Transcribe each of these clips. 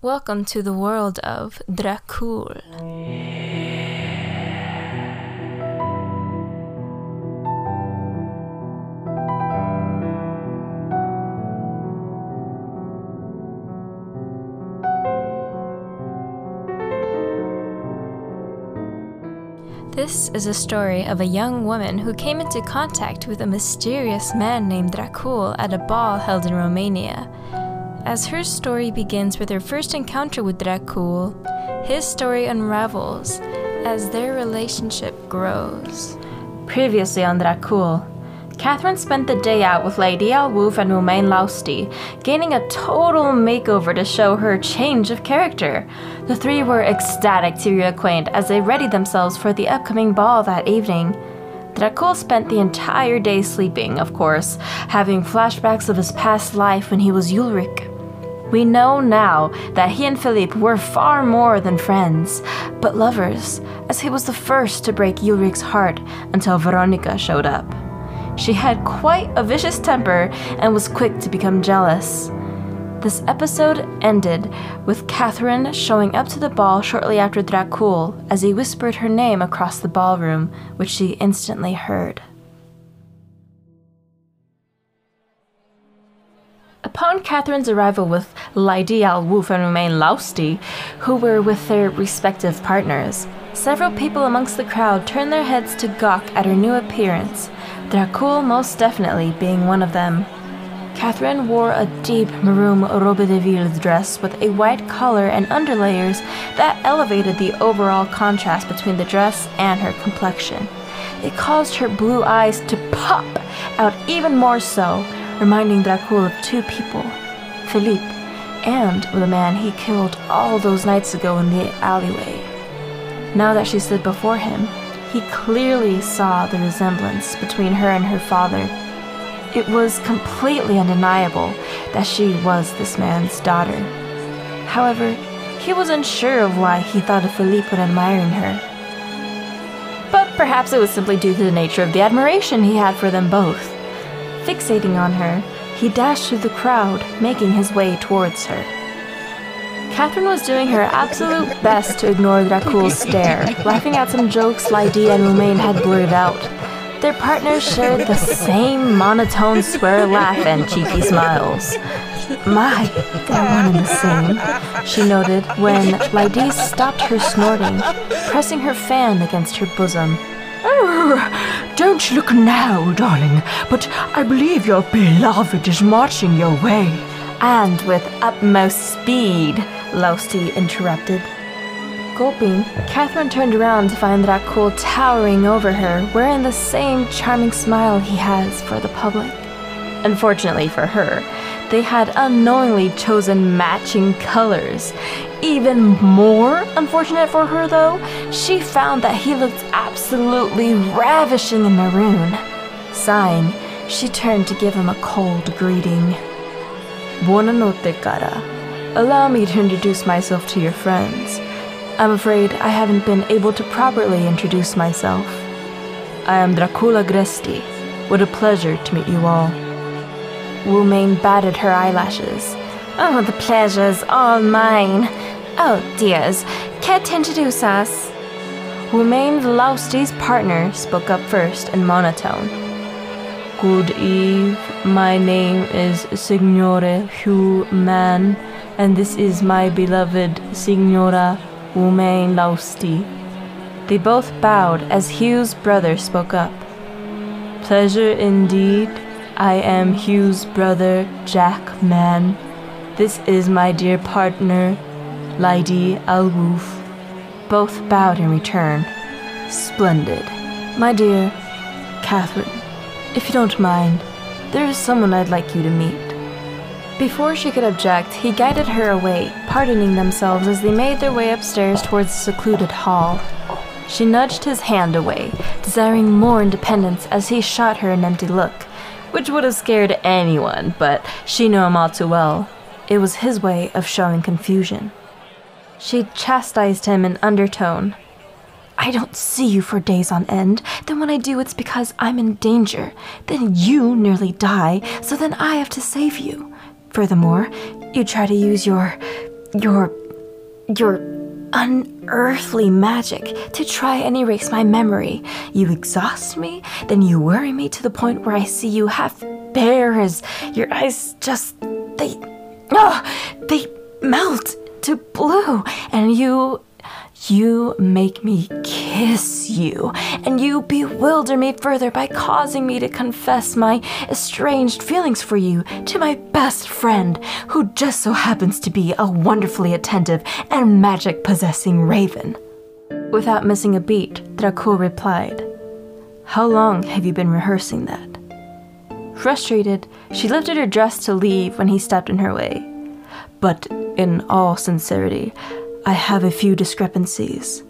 Welcome to the world of Dracul. This is a story of a young woman who came into contact with a mysterious man named Dracul at a ball held in Romania. As her story begins with her first encounter with Dracul, his story unravels as their relationship grows. Previously on Dracul, Catherine spent the day out with Laidee Alwoof and Woomane Lousty, gaining a total makeover to show her change of character. The three were ecstatic to reacquaint as they readied themselves for the upcoming ball that evening. Dracul spent the entire day sleeping, of course, having flashbacks of his past life when he was Ulric. We know now that he and Philippe were far more than friends, but lovers, as he was the first to break Ulric's heart until Veronica showed up. She had quite a vicious temper and was quick to become jealous. This episode ended with Catherine showing up to the ball shortly after Dracul as he whispered her name across the ballroom, which she instantly heard. Upon Catherine's arrival with Laidee Alwoof and Woomane Lousty, who were with their respective partners, several people amongst the crowd turned their heads to gawk at her new appearance, Dracul most definitely being one of them. Catherine wore a deep maroon robe de ville dress with a white collar and underlayers that elevated the overall contrast between the dress and her complexion. It caused her blue eyes to pop out even more so, reminding Dracul of two people Philippe and of the man he killed all those nights ago in the alleyway. Now that she stood before him, he clearly saw the resemblance between her and her father. It was completely undeniable that she was this man's daughter. However, he was unsure of why he thought of Philippe when admiring her. But perhaps it was simply due to the nature of the admiration he had for them both. Fixating on her, he dashed through the crowd, making his way towards her. Catherine was doing her absolute best to ignore Dracul's stare, laughing at some jokes Laidee and Woomane had blurted out. Their partners shared the same monotone swear laugh and cheeky smiles. My, they're one and the same, she noted when Laidee stopped her snorting, pressing her fan against her bosom. Don't look now, darling, but I believe your beloved is marching your way. And with utmost speed, Lousty interrupted. Gulping, Catherine turned around to find Dracul towering over her, wearing the same charming smile he has for the public. Unfortunately for her, they had unknowingly chosen matching colors. Even more unfortunate for her, though, she found that he looked absolutely ravishing in maroon. Sighing, she turned to give him a cold greeting. Buonanotte, cara. Allow me to introduce myself to your friends. I'm afraid I haven't been able to properly introduce myself. I am Dracul Agresti. What a pleasure to meet you all. Woomane batted her eyelashes. Oh, the pleasure's all mine. Oh, dears, care to introduce us? Woomane, partner, spoke up first in monotone. Good eve. My name is Signore Hugh Mann, and this is my beloved Signora Woomane Lousty. They both bowed as Hugh's brother spoke up. Pleasure indeed. I am Hugh's brother, Jack Mann. This is my dear partner, Laidee Alwoof. Both bowed in return. Splendid. My dear Catherine, if you don't mind, there is someone I'd like you to meet. Before she could object, he guided her away, pardoning themselves as they made their way upstairs towards the secluded hall. She nudged his hand away, desiring more independence as he shot her an empty look which would have scared anyone, but she knew him all too well. It was his way of showing confusion. She chastised him in undertone. I don't see you for days on end. Then when I do, it's because I'm in danger. Then you nearly die, so then I have to save you. Furthermore, you try to use your your. your unearthly magic to try and erase my memory. You exhaust me, then you worry me to the point where I see you half bare as your eyes just. they. oh, they melt to blue, and you you make me kiss you, and you bewilder me further by causing me to confess my estranged feelings for you to my best friend, who just so happens to be a wonderfully attentive and magic possessing raven. Without missing a beat, Dracul replied, How long have you been rehearsing that? Frustrated, she lifted her dress to leave when he stepped in her way. But in all sincerity, I have a few discrepancies.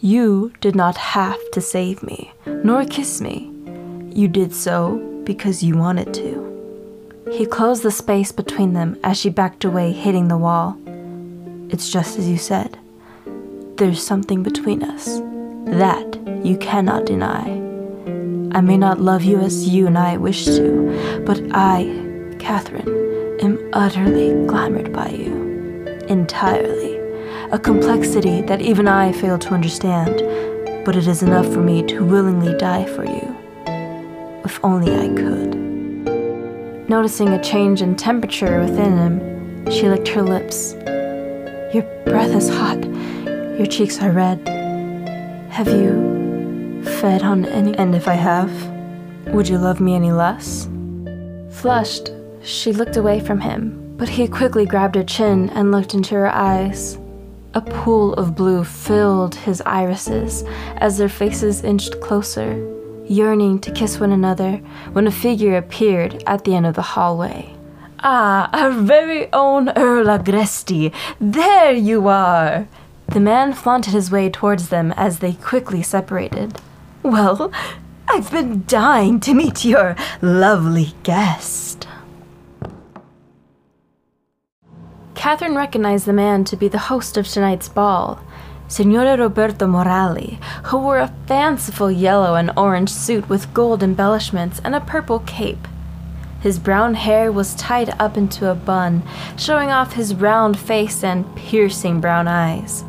You did not have to save me, nor kiss me. You did so because you wanted to. He closed the space between them as she backed away, hitting the wall. It's just as you said. There's something between us. That you cannot deny. I may not love you as you and I wish to, but I, Catherine, am utterly glamored by you. Entirely a complexity that even I fail to understand, but it is enough for me to willingly die for you. If only I could. Noticing a change in temperature within him, she licked her lips. Your breath is hot. Your cheeks are red. Have you fed on any? And if I have, would you love me any less? Flushed, she looked away from him, but he quickly grabbed her chin and looked into her eyes. A pool of blue filled his irises as their faces inched closer, yearning to kiss one another when a figure appeared at the end of the hallway. Ah, our very own Earl Agresti! There you are! The man flaunted his way towards them as they quickly separated. Well, I've been dying to meet your lovely guest. Catherine recognized the man to be the host of tonight's ball, Signore Roberto Morali, who wore a fanciful yellow and orange suit with gold embellishments and a purple cape. His brown hair was tied up into a bun, showing off his round face and piercing brown eyes.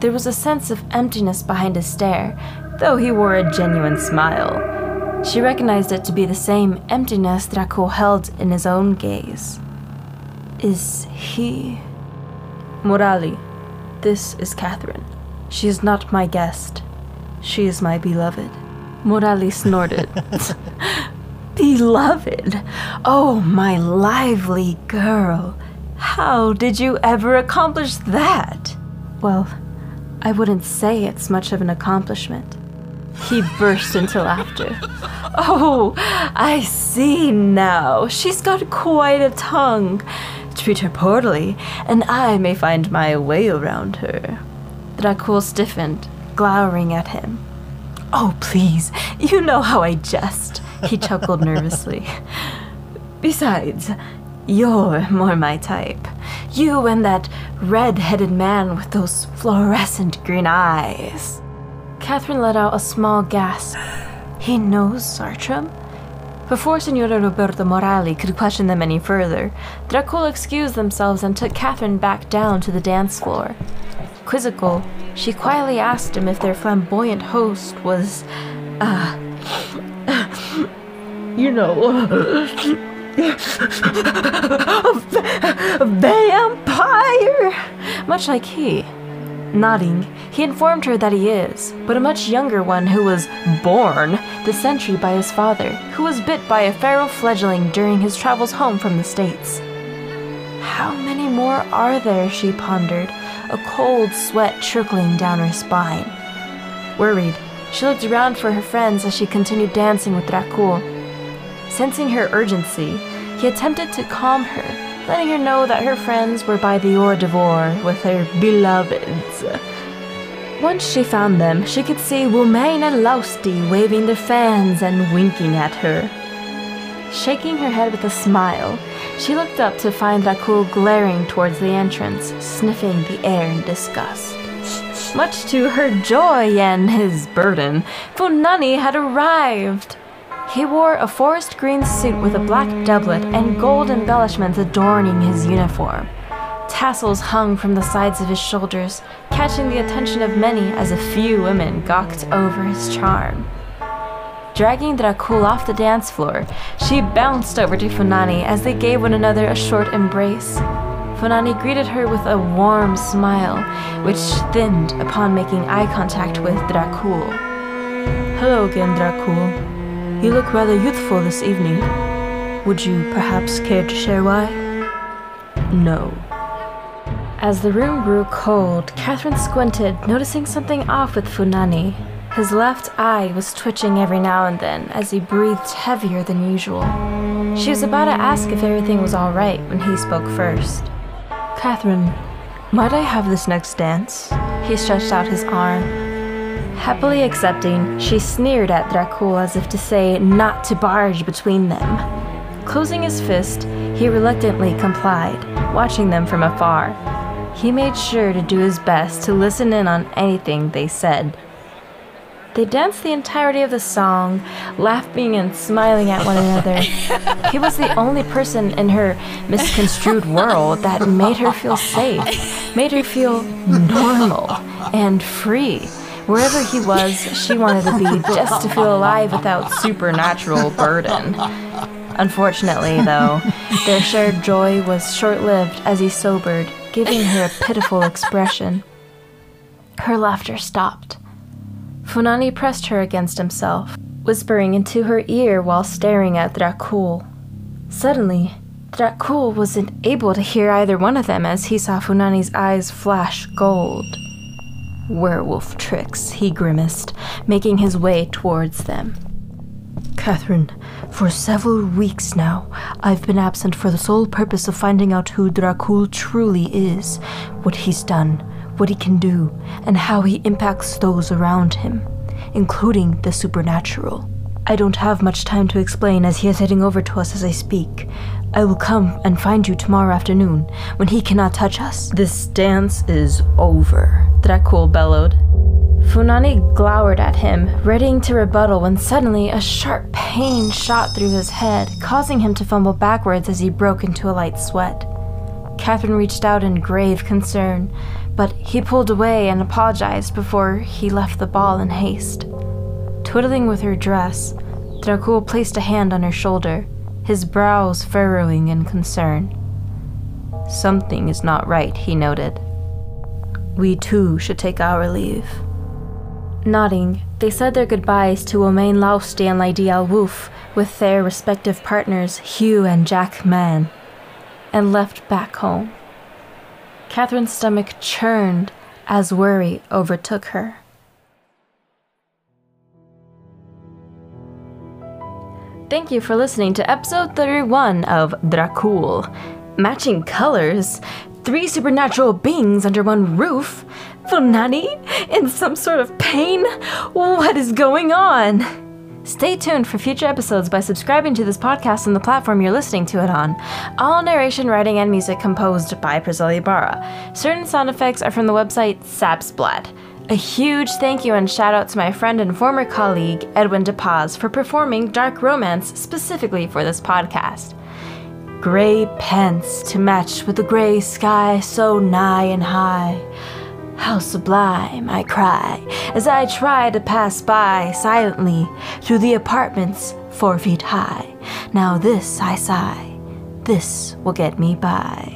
There was a sense of emptiness behind his stare, though he wore a genuine smile. She recognized it to be the same emptiness Dracul held in his own gaze. Is he. Morali, this is Catherine. She is not my guest. She is my beloved. Morali snorted. beloved? Oh, my lively girl. How did you ever accomplish that? Well, I wouldn't say it's much of an accomplishment. He burst into laughter. Oh, I see now. She's got quite a tongue treat her poorly, and I may find my way around her. Dracul stiffened, glowering at him. Oh, please, you know how I jest, he chuckled nervously. Besides, you're more my type. You and that red headed man with those fluorescent green eyes. Catherine let out a small gasp. He knows Sartram? Before Signora Roberto Morali could question them any further, Dracul excused themselves and took Catherine back down to the dance floor. Quizzical, she quietly asked him if their flamboyant host was, uh, you know, a vampire, much like he. Nodding, he informed her that he is, but a much younger one who was born the century by his father, who was bit by a feral fledgling during his travels home from the States. How many more are there? she pondered, a cold sweat trickling down her spine. Worried, she looked around for her friends as she continued dancing with Dracul. Sensing her urgency, he attempted to calm her letting her know that her friends were by the d'oeuvre with their beloveds. Once she found them, she could see Woomane and Lousty waving their fans and winking at her. Shaking her head with a smile, she looked up to find Dracul glaring towards the entrance, sniffing the air in disgust. Much to her joy and his burden, Funani had arrived. He wore a forest green suit with a black doublet and gold embellishments adorning his uniform. tassels hung from the sides of his shoulders, catching the attention of many as a few women gawked over his charm. Dragging Dracul off the dance floor, she bounced over to Funani as they gave one another a short embrace. Funani greeted her with a warm smile, which thinned upon making eye contact with Dracul. Hello again, Dracul. You look rather youthful this evening. Would you perhaps care to share why? No. As the room grew cold, Catherine squinted, noticing something off with Funani. His left eye was twitching every now and then as he breathed heavier than usual. She was about to ask if everything was all right when he spoke first. Catherine, might I have this next dance? He stretched out his arm. Happily accepting, she sneered at Dracul as if to say not to barge between them. Closing his fist, he reluctantly complied, watching them from afar. He made sure to do his best to listen in on anything they said. They danced the entirety of the song, laughing and smiling at one another. he was the only person in her misconstrued world that made her feel safe, made her feel normal and free. Wherever he was, she wanted to be just to feel alive without supernatural burden. Unfortunately, though, their shared joy was short lived as he sobered, giving her a pitiful expression. Her laughter stopped. Funani pressed her against himself, whispering into her ear while staring at Dracul. Suddenly, Dracul wasn't able to hear either one of them as he saw Funani's eyes flash gold. Werewolf tricks, he grimaced, making his way towards them. Catherine, for several weeks now, I've been absent for the sole purpose of finding out who Dracul truly is, what he's done, what he can do, and how he impacts those around him, including the supernatural. I don't have much time to explain as he is heading over to us as I speak. I will come and find you tomorrow afternoon when he cannot touch us. This dance is over, Dracul bellowed. Funani glowered at him, readying to rebuttal when suddenly a sharp pain shot through his head, causing him to fumble backwards as he broke into a light sweat. Catherine reached out in grave concern, but he pulled away and apologized before he left the ball in haste. Twiddling with her dress, Dracul placed a hand on her shoulder, his brows furrowing in concern. Something is not right, he noted. We too should take our leave. Nodding, they said their goodbyes to Woomane Lousty and Laidee Alwoof with their respective partners Hugh and Jack Mann, and left back home. Catherine's stomach churned as worry overtook her. Thank you for listening to episode 31 of Dracul. Matching colors, three supernatural beings under one roof, Funani in some sort of pain. What is going on? Stay tuned for future episodes by subscribing to this podcast on the platform you're listening to it on. All narration, writing, and music composed by Priscilla Ibarra. Certain sound effects are from the website Zapsplat. A huge thank you and shout out to my friend and former colleague, Edwin DePaz, for performing Dark Romance specifically for this podcast. Gray pants to match with the gray sky so nigh and high. How sublime, I cry, as I try to pass by silently through the apartments four feet high. Now this I sigh, this will get me by.